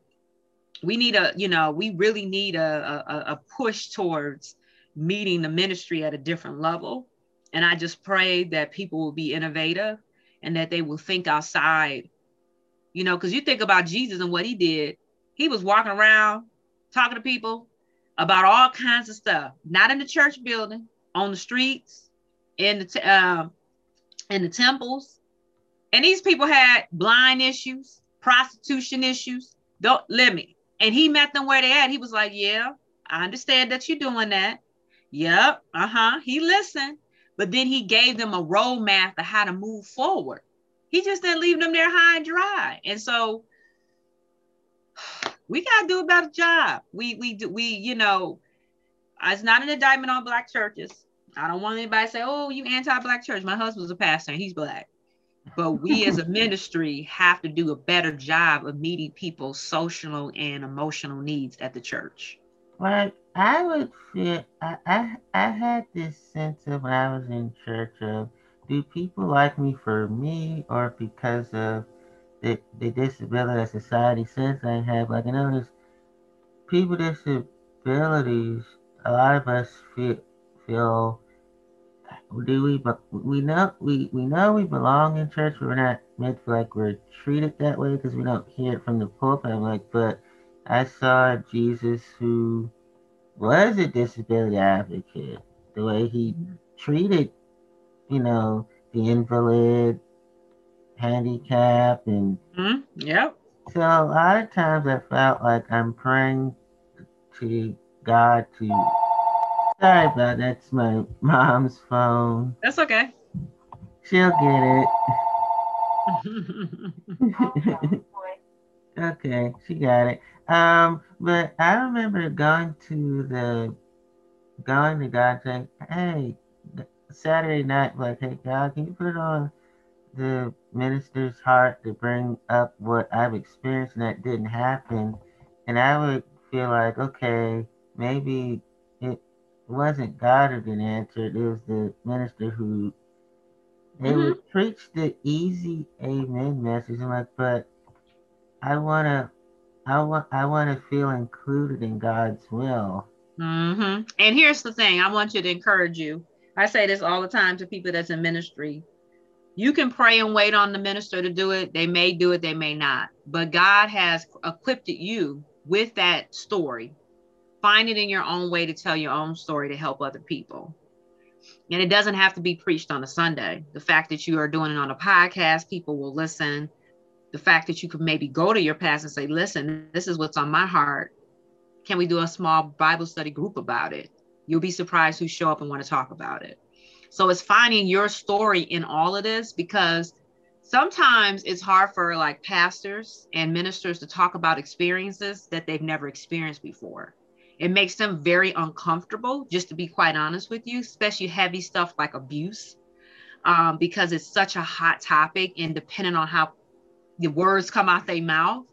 we need a, you know, we really need a, a, a push towards meeting the ministry at a different level. And I just pray that people will be innovative and that they will think outside you know, because you think about Jesus and what he did. He was walking around talking to people about all kinds of stuff, not in the church building, on the streets, in the t- uh, in the temples, and these people had blind issues, prostitution issues. Don't let me. And he met them where they at. He was like, "Yeah, I understand that you're doing that. Yep, uh huh." He listened, but then he gave them a roadmap of how to move forward. He just didn't leave them there high and dry. And so we gotta do a better job. We we do we, you know, it's not an indictment on black churches. I don't want anybody to say, oh, you anti-black church. My husband's a pastor and he's black. But we as a ministry have to do a better job of meeting people's social and emotional needs at the church. Well, I would feel I, I I had this sense of when I was in church of do people like me for me or because of the, the disability that society says I have? Like, I notice people with disabilities, a lot of us feel, feel do we but we know we we know we belong in church but we're not meant to like we're treated that way because we don't hear it from the pulpit I'm like but i saw jesus who was a disability advocate the way he treated you know, the invalid, handicap, and mm-hmm. yep. So a lot of times I felt like I'm praying to God to. Sorry about that. That's my mom's phone. That's okay. She'll get it. okay, she got it. Um, but I remember going to the going to God saying, "Hey, Saturday night, like, hey, God, can you put on the minister's heart to bring up what I've experienced and that didn't happen? And I would feel like, okay, maybe it wasn't God who didn't answer it, it was the minister who they mm-hmm. would preach the easy amen message. I'm like, but I wanna I want I wanna feel included in God's will. Mm-hmm. And here's the thing, I want you to encourage you. I say this all the time to people that's in ministry. You can pray and wait on the minister to do it. They may do it, they may not. But God has equipped you with that story. Find it in your own way to tell your own story to help other people. And it doesn't have to be preached on a Sunday. The fact that you are doing it on a podcast, people will listen. The fact that you could maybe go to your pastor and say, listen, this is what's on my heart. Can we do a small Bible study group about it? You'll be surprised who show up and want to talk about it. So it's finding your story in all of this because sometimes it's hard for like pastors and ministers to talk about experiences that they've never experienced before. It makes them very uncomfortable, just to be quite honest with you, especially heavy stuff like abuse, um, because it's such a hot topic. And depending on how the words come out their mouth,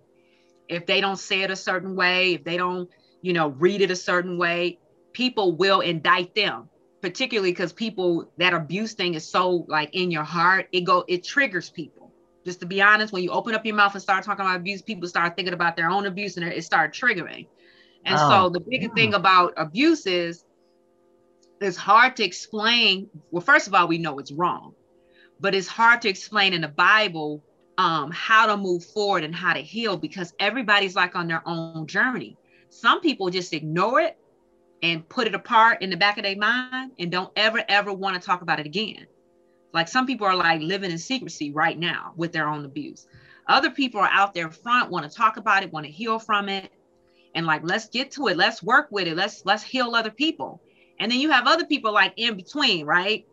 if they don't say it a certain way, if they don't, you know, read it a certain way, people will indict them particularly because people that abuse thing is so like in your heart it go it triggers people. Just to be honest when you open up your mouth and start talking about abuse people start thinking about their own abuse and it start triggering. And oh, so the big yeah. thing about abuse is it's hard to explain well first of all we know it's wrong but it's hard to explain in the bible um, how to move forward and how to heal because everybody's like on their own journey. Some people just ignore it and put it apart in the back of their mind and don't ever ever want to talk about it again. Like some people are like living in secrecy right now with their own abuse. Other people are out there front want to talk about it want to heal from it. And like let's get to it. Let's work with it. Let's let's heal other people. And then you have other people like in between right?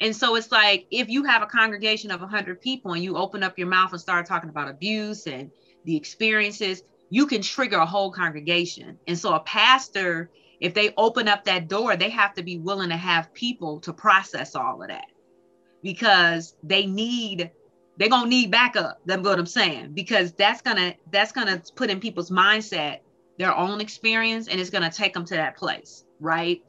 And so it's like if you have a congregation of 100 people and you open up your mouth and start talking about abuse and the experiences you can trigger a whole congregation. And so a pastor if they open up that door, they have to be willing to have people to process all of that because they need they're gonna need backup. That's what I'm saying because that's gonna that's gonna put in people's mindset their own experience and it's gonna take them to that place, right?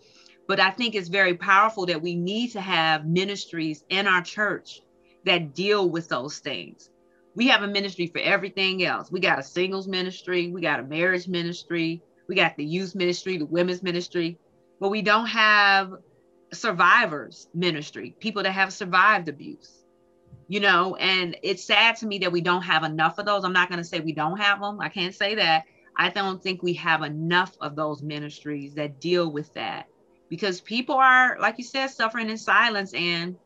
But I think it's very powerful that we need to have ministries in our church that deal with those things. We have a ministry for everything else. We got a singles ministry, we got a marriage ministry, we got the youth ministry, the women's ministry, but we don't have survivors ministry, people that have survived abuse you know, and it's sad to me that we don't have enough of those. I'm not going to say we don't have them. I can't say that. I don't think we have enough of those ministries that deal with that because people are, like you said, suffering in silence. And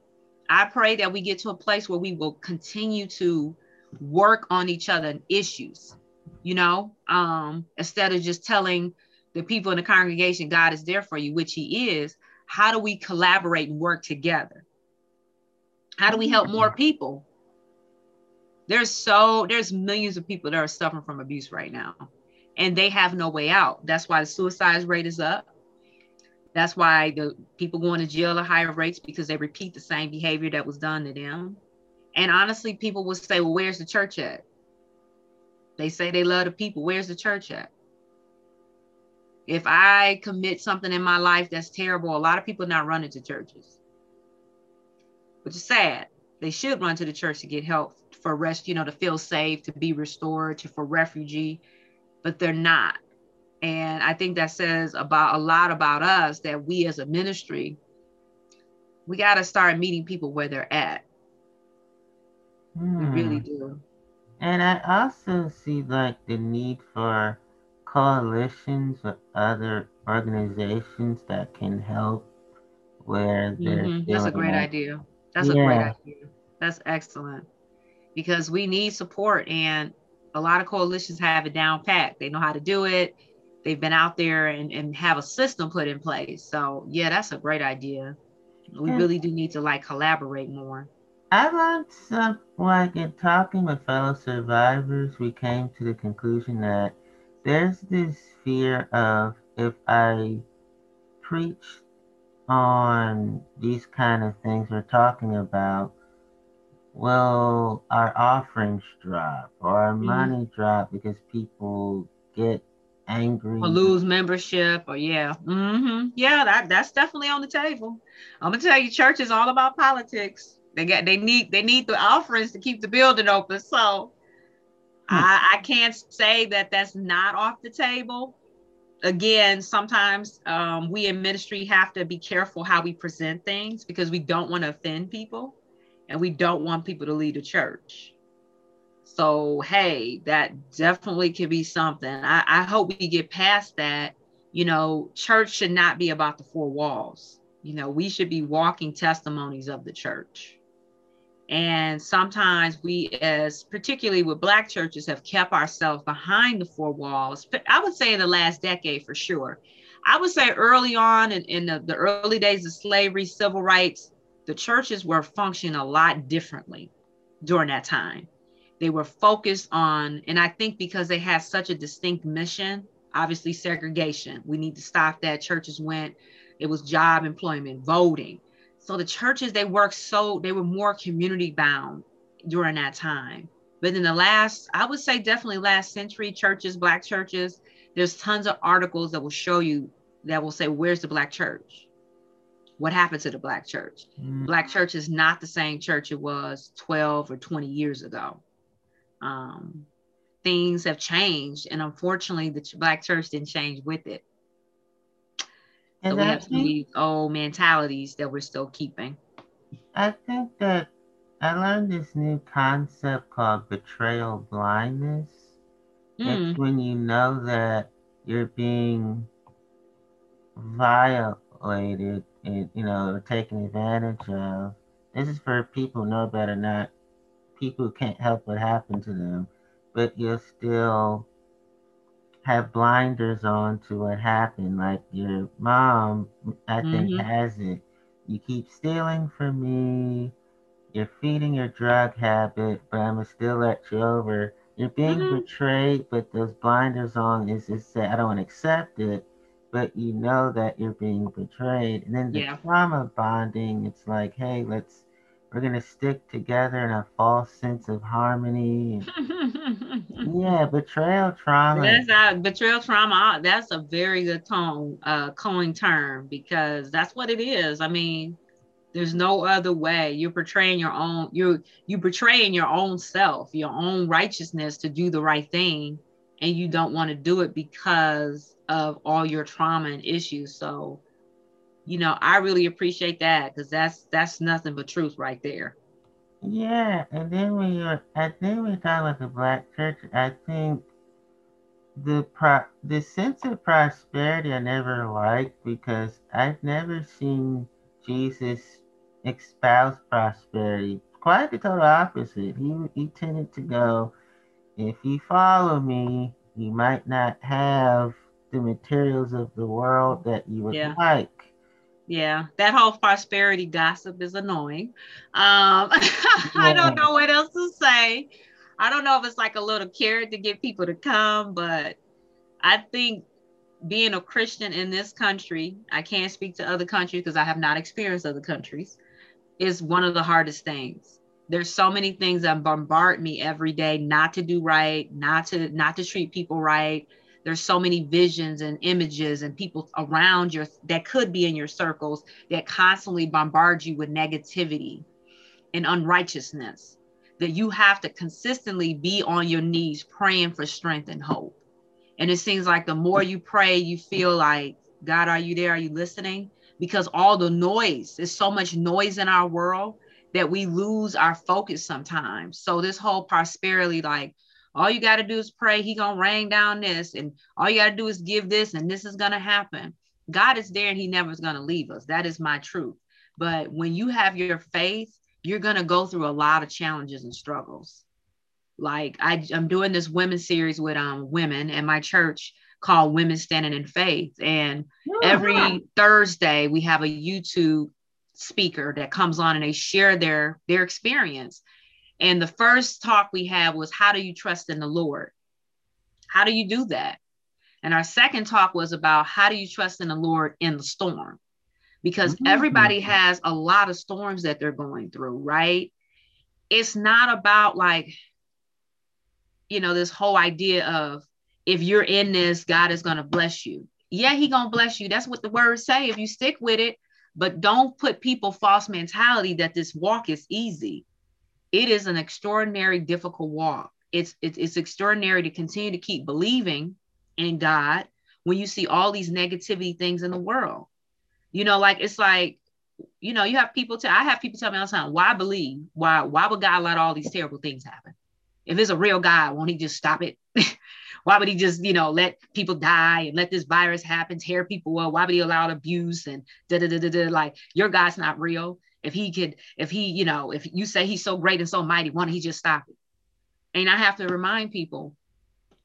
I pray that we get to a place where we will continue to work on each other and issues, you know, um, instead of just telling the people in the congregation, God is there for you, which He is. How do we collaborate and work together? How do we help more people? There's so there's millions of people that are suffering from abuse right now, and they have no way out. That's why the suicide rate is up. That's why the people going to jail at higher rates because they repeat the same behavior that was done to them. And honestly, people will say, "Well, where's the church at?" They say they love the people. Where's the church at? If I commit something in my life that's terrible, a lot of people are not running to churches which is sad. They should run to the church to get help for rest, you know, to feel safe, to be restored, to for refugee, but they're not. And I think that says about a lot about us that we as a ministry, we got to start meeting people where they're at. Hmm. We really do. And I also see like the need for coalitions with other organizations that can help where they're mm-hmm. That's a great idea. That's yeah. a great idea. That's excellent because we need support and a lot of coalitions have it down pat. They know how to do it. They've been out there and, and have a system put in place. So yeah, that's a great idea. We really do need to like collaborate more. I learned some like in talking with fellow survivors, we came to the conclusion that there's this fear of if I preach on these kind of things we're talking about, will our offerings drop or our mm-hmm. money drop because people get angry or lose membership or yeah mm-hmm. yeah that that's definitely on the table i'm gonna tell you church is all about politics they get they need they need the offerings to keep the building open so hmm. I, I can't say that that's not off the table again, sometimes um, we in ministry have to be careful how we present things because we don't want to offend people and we don't want people to leave the church. So, hey, that definitely could be something. I, I hope we get past that. You know, church should not be about the four walls. You know, we should be walking testimonies of the church. And sometimes we, as particularly with Black churches, have kept ourselves behind the four walls. But I would say in the last decade for sure. I would say early on in, in the, the early days of slavery, civil rights, the churches were functioning a lot differently during that time. They were focused on, and I think because they had such a distinct mission, obviously segregation. We need to stop that. Churches went, it was job employment, voting so the churches, they worked so, they were more community bound during that time. But in the last, I would say definitely last century churches, Black churches, there's tons of articles that will show you that will say, where's the Black church? What happened to the Black church? Mm. Black church is not the same church it was 12 or 20 years ago. Um, things have changed, and unfortunately, the Black church didn't change with it. And so we have some of these old mentalities that we're still keeping. I think that I learned this new concept called betrayal blindness. Mm. It's when you know that you're being violated and you know taken advantage of. This is for people who know better, not people who can't help what happened to them, but you're still have blinders on to what happened. Like your mom, I think, mm-hmm. has it. You keep stealing from me. You're feeding your drug habit, but I'm gonna still let you over. You're being mm-hmm. betrayed, but those blinders on is just say I don't want to accept it, but you know that you're being betrayed. And then the yeah. trauma bonding, it's like, hey, let's we're gonna stick together in a false sense of harmony. yeah, betrayal trauma. That's uh, betrayal trauma. That's a very good tone, uh, coin term because that's what it is. I mean, there's no other way. You're portraying your own. You you betraying your own self, your own righteousness to do the right thing, and you don't want to do it because of all your trauma and issues. So you know, I really appreciate that because that's that's nothing but truth right there. Yeah, and then when you, I think we talk about the black church, I think the pro, the sense of prosperity I never liked because I've never seen Jesus espouse prosperity. Quite the total opposite. He he tended to go, if you follow me, you might not have the materials of the world that you would yeah. like yeah that whole prosperity gossip is annoying. Um i don't know what else to say. I don't know if it's like a little carrot to get people to come but i think being a christian in this country i can't speak to other countries because i have not experienced other countries is one of the hardest things. There's so many things that bombard me every day not to do right not to not to treat people right there's so many visions and images and people around you that could be in your circles that constantly bombard you with negativity and unrighteousness that you have to consistently be on your knees praying for strength and hope. And it seems like the more you pray you feel like god are you there? Are you listening? Because all the noise there's so much noise in our world that we lose our focus sometimes. So this whole prosperity like all you got to do is pray. He gonna rain down this and all you got to do is give this and this is gonna happen. God is there and he never is gonna leave us. That is my truth. But when you have your faith you're gonna go through a lot of challenges and struggles. Like I, i'm doing this women series with um women and my church called women standing in faith. And every thursday we have a youtube speaker that comes on and they share their their experience and the first talk we had was how do you trust in the Lord? How do you do that? And our second talk was about how do you trust in the Lord in the storm? Because mm-hmm. everybody has a lot of storms that they're going through, right? It's not about like, you know, this whole idea of if you're in this, God is going to bless you. Yeah, he going to bless you. That's what the words say if you stick with it. But don't put people false mentality that this walk is easy it is an extraordinary difficult walk. It's, it's it's extraordinary to continue to keep believing in god when you see all these negativity things in the world. You know like it's like you know you have people tell i have people tell me all the time why believe? Why why would god let all these terrible things happen? If it's a real god won't he just stop it? Why would he just you know let people die and let this virus happen tear people up? Why would he allow abuse and da da da da like your god's not real if he could, if he, you know, if you say he's so great and so mighty, why don't he just stop it? And I have to remind people,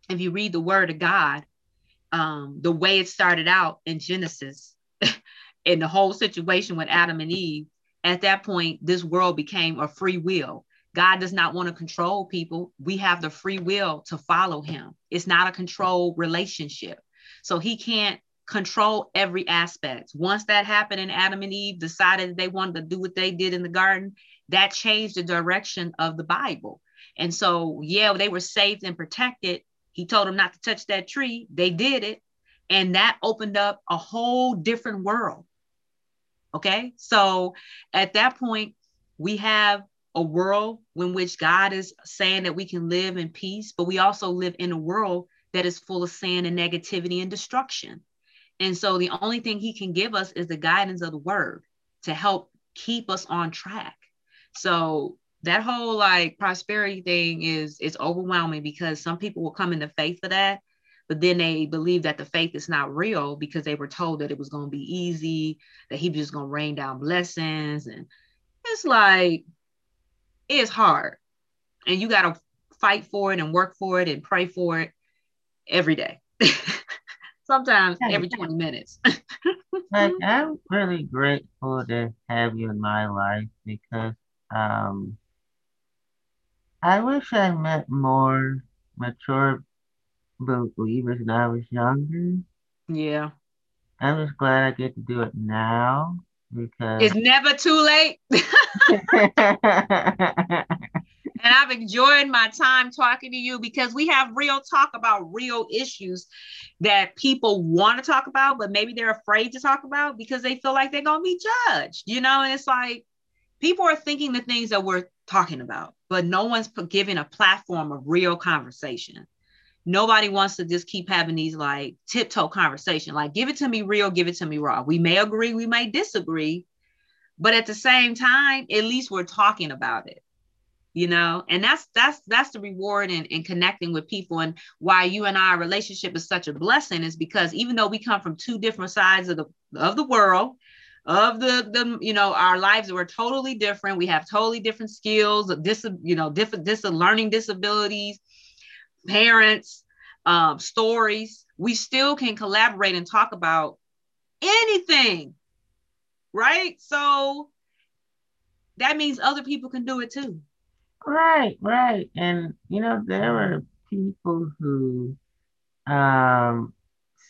if you read the word of God, um, the way it started out in Genesis, in the whole situation with Adam and Eve, at that point, this world became a free will. God does not want to control people. We have the free will to follow him. It's not a control relationship. So he can't control every aspect. Once that happened and Adam and Eve decided they wanted to do what they did in the garden, that changed the direction of the Bible. And so, yeah, they were saved and protected. He told them not to touch that tree. They did it. And that opened up a whole different world. Okay. So at that point, we have a world in which God is saying that we can live in peace, but we also live in a world that is full of sin and negativity and destruction. And so the only thing he can give us is the guidance of the word to help keep us on track. So that whole like prosperity thing is is overwhelming because some people will come into faith for that, but then they believe that the faith is not real because they were told that it was going to be easy, that he was just going to rain down blessings. And it's like, it's hard. And you got to fight for it and work for it and pray for it every day. sometimes every 20 minutes. like, I'm really grateful to have you in my life because um, I wish I met more mature believers when I was younger. Yeah. I'm just glad I get to do it now because it's never too late. and I've enjoyed my time talking to you because we have real talk about real issues that people want to talk about, but maybe they're afraid to talk about because they feel like they're going to be judged, you know? And it's like people are thinking the things that we're talking about, but no one's giving a platform of real conversation. Nobody wants to just keep having these like tiptoe conversation. Like, give it to me real, give it to me raw. We may agree, we may disagree, but at the same time, at least we're talking about it you know? And that's that's that's the reward in, in connecting with people. And why you and our relationship is such a blessing is because even though we come from two different sides of the of the world of the the you know our lives were totally different. We have totally different skills dis you know different dis learning disabilities parents um, stories. We still can collaborate and talk about anything right? So that means other people can do it too Right, right. And you know, there were people who um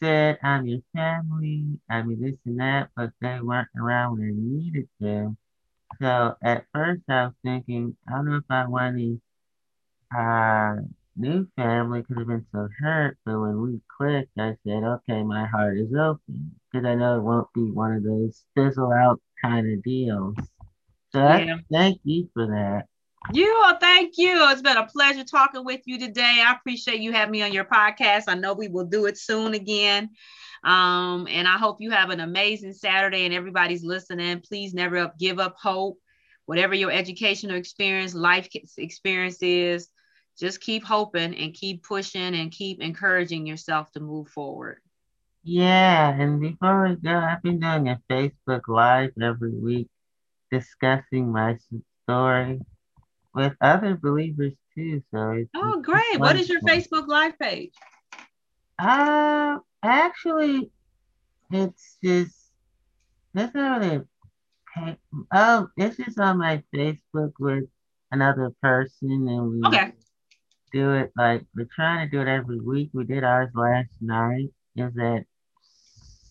said I'm your family, I mean this and that, but they weren't around when I needed them. So at first I was thinking, I don't know if I want any uh new family because I've been so hurt, but when we clicked, I said, okay, my heart is open because I know it won't be one of those fizzle out kind of deals. So yeah. I thank you for that. You, oh, thank you. It's been a pleasure talking with you today. I appreciate you having me on your podcast. I know we will do it soon again. Um, and I hope you have an amazing Saturday and everybody's listening. Please never give up hope. Whatever your educational experience, life experience is, just keep hoping and keep pushing and keep encouraging yourself to move forward. Yeah, and before we go, I've been doing a Facebook Live every week discussing my story with other believers too. So it's, oh, great! What is your Facebook Live page? Uh, actually, it's just that's not really. Oh, it's just on my Facebook with another person, and we okay. do it like we're trying to do it every week. We did ours last night. It was at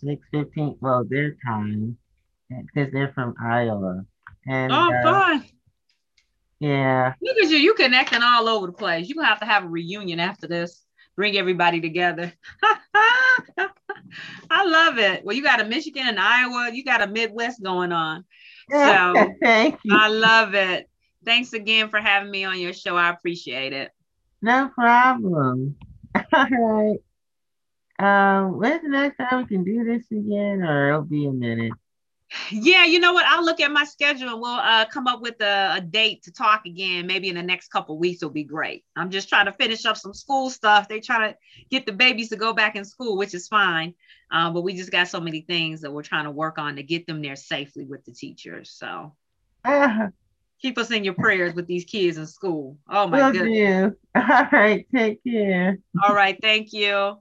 six fifteen. Well, their time because they're from Iowa. And oh, uh, fun. Yeah. Look at you. You connecting all over the place. You gonna have to have a reunion after this. Bring everybody together. I love it. Well, you got a Michigan and Iowa. You got a Midwest going on. So thank you. I love it. Thanks again for having me on your show. I appreciate it. No problem. All right. Um, when's the next time we can do this again, or it'll be a minute? Yeah, you know what? I'll look at my schedule and we'll uh, come up with a, a, date to talk again. Maybe in the next couple weeks will be great. I'm just trying to finish up some school stuff. They're trying to get the babies to go back in school, which is fine. Uh, but we just got so many things that we're trying to work on to get them there safely with the teachers. So uh, keep us in your prayers with these kids in school. Oh my Love goodness. You. All right, take care. All right, thank you.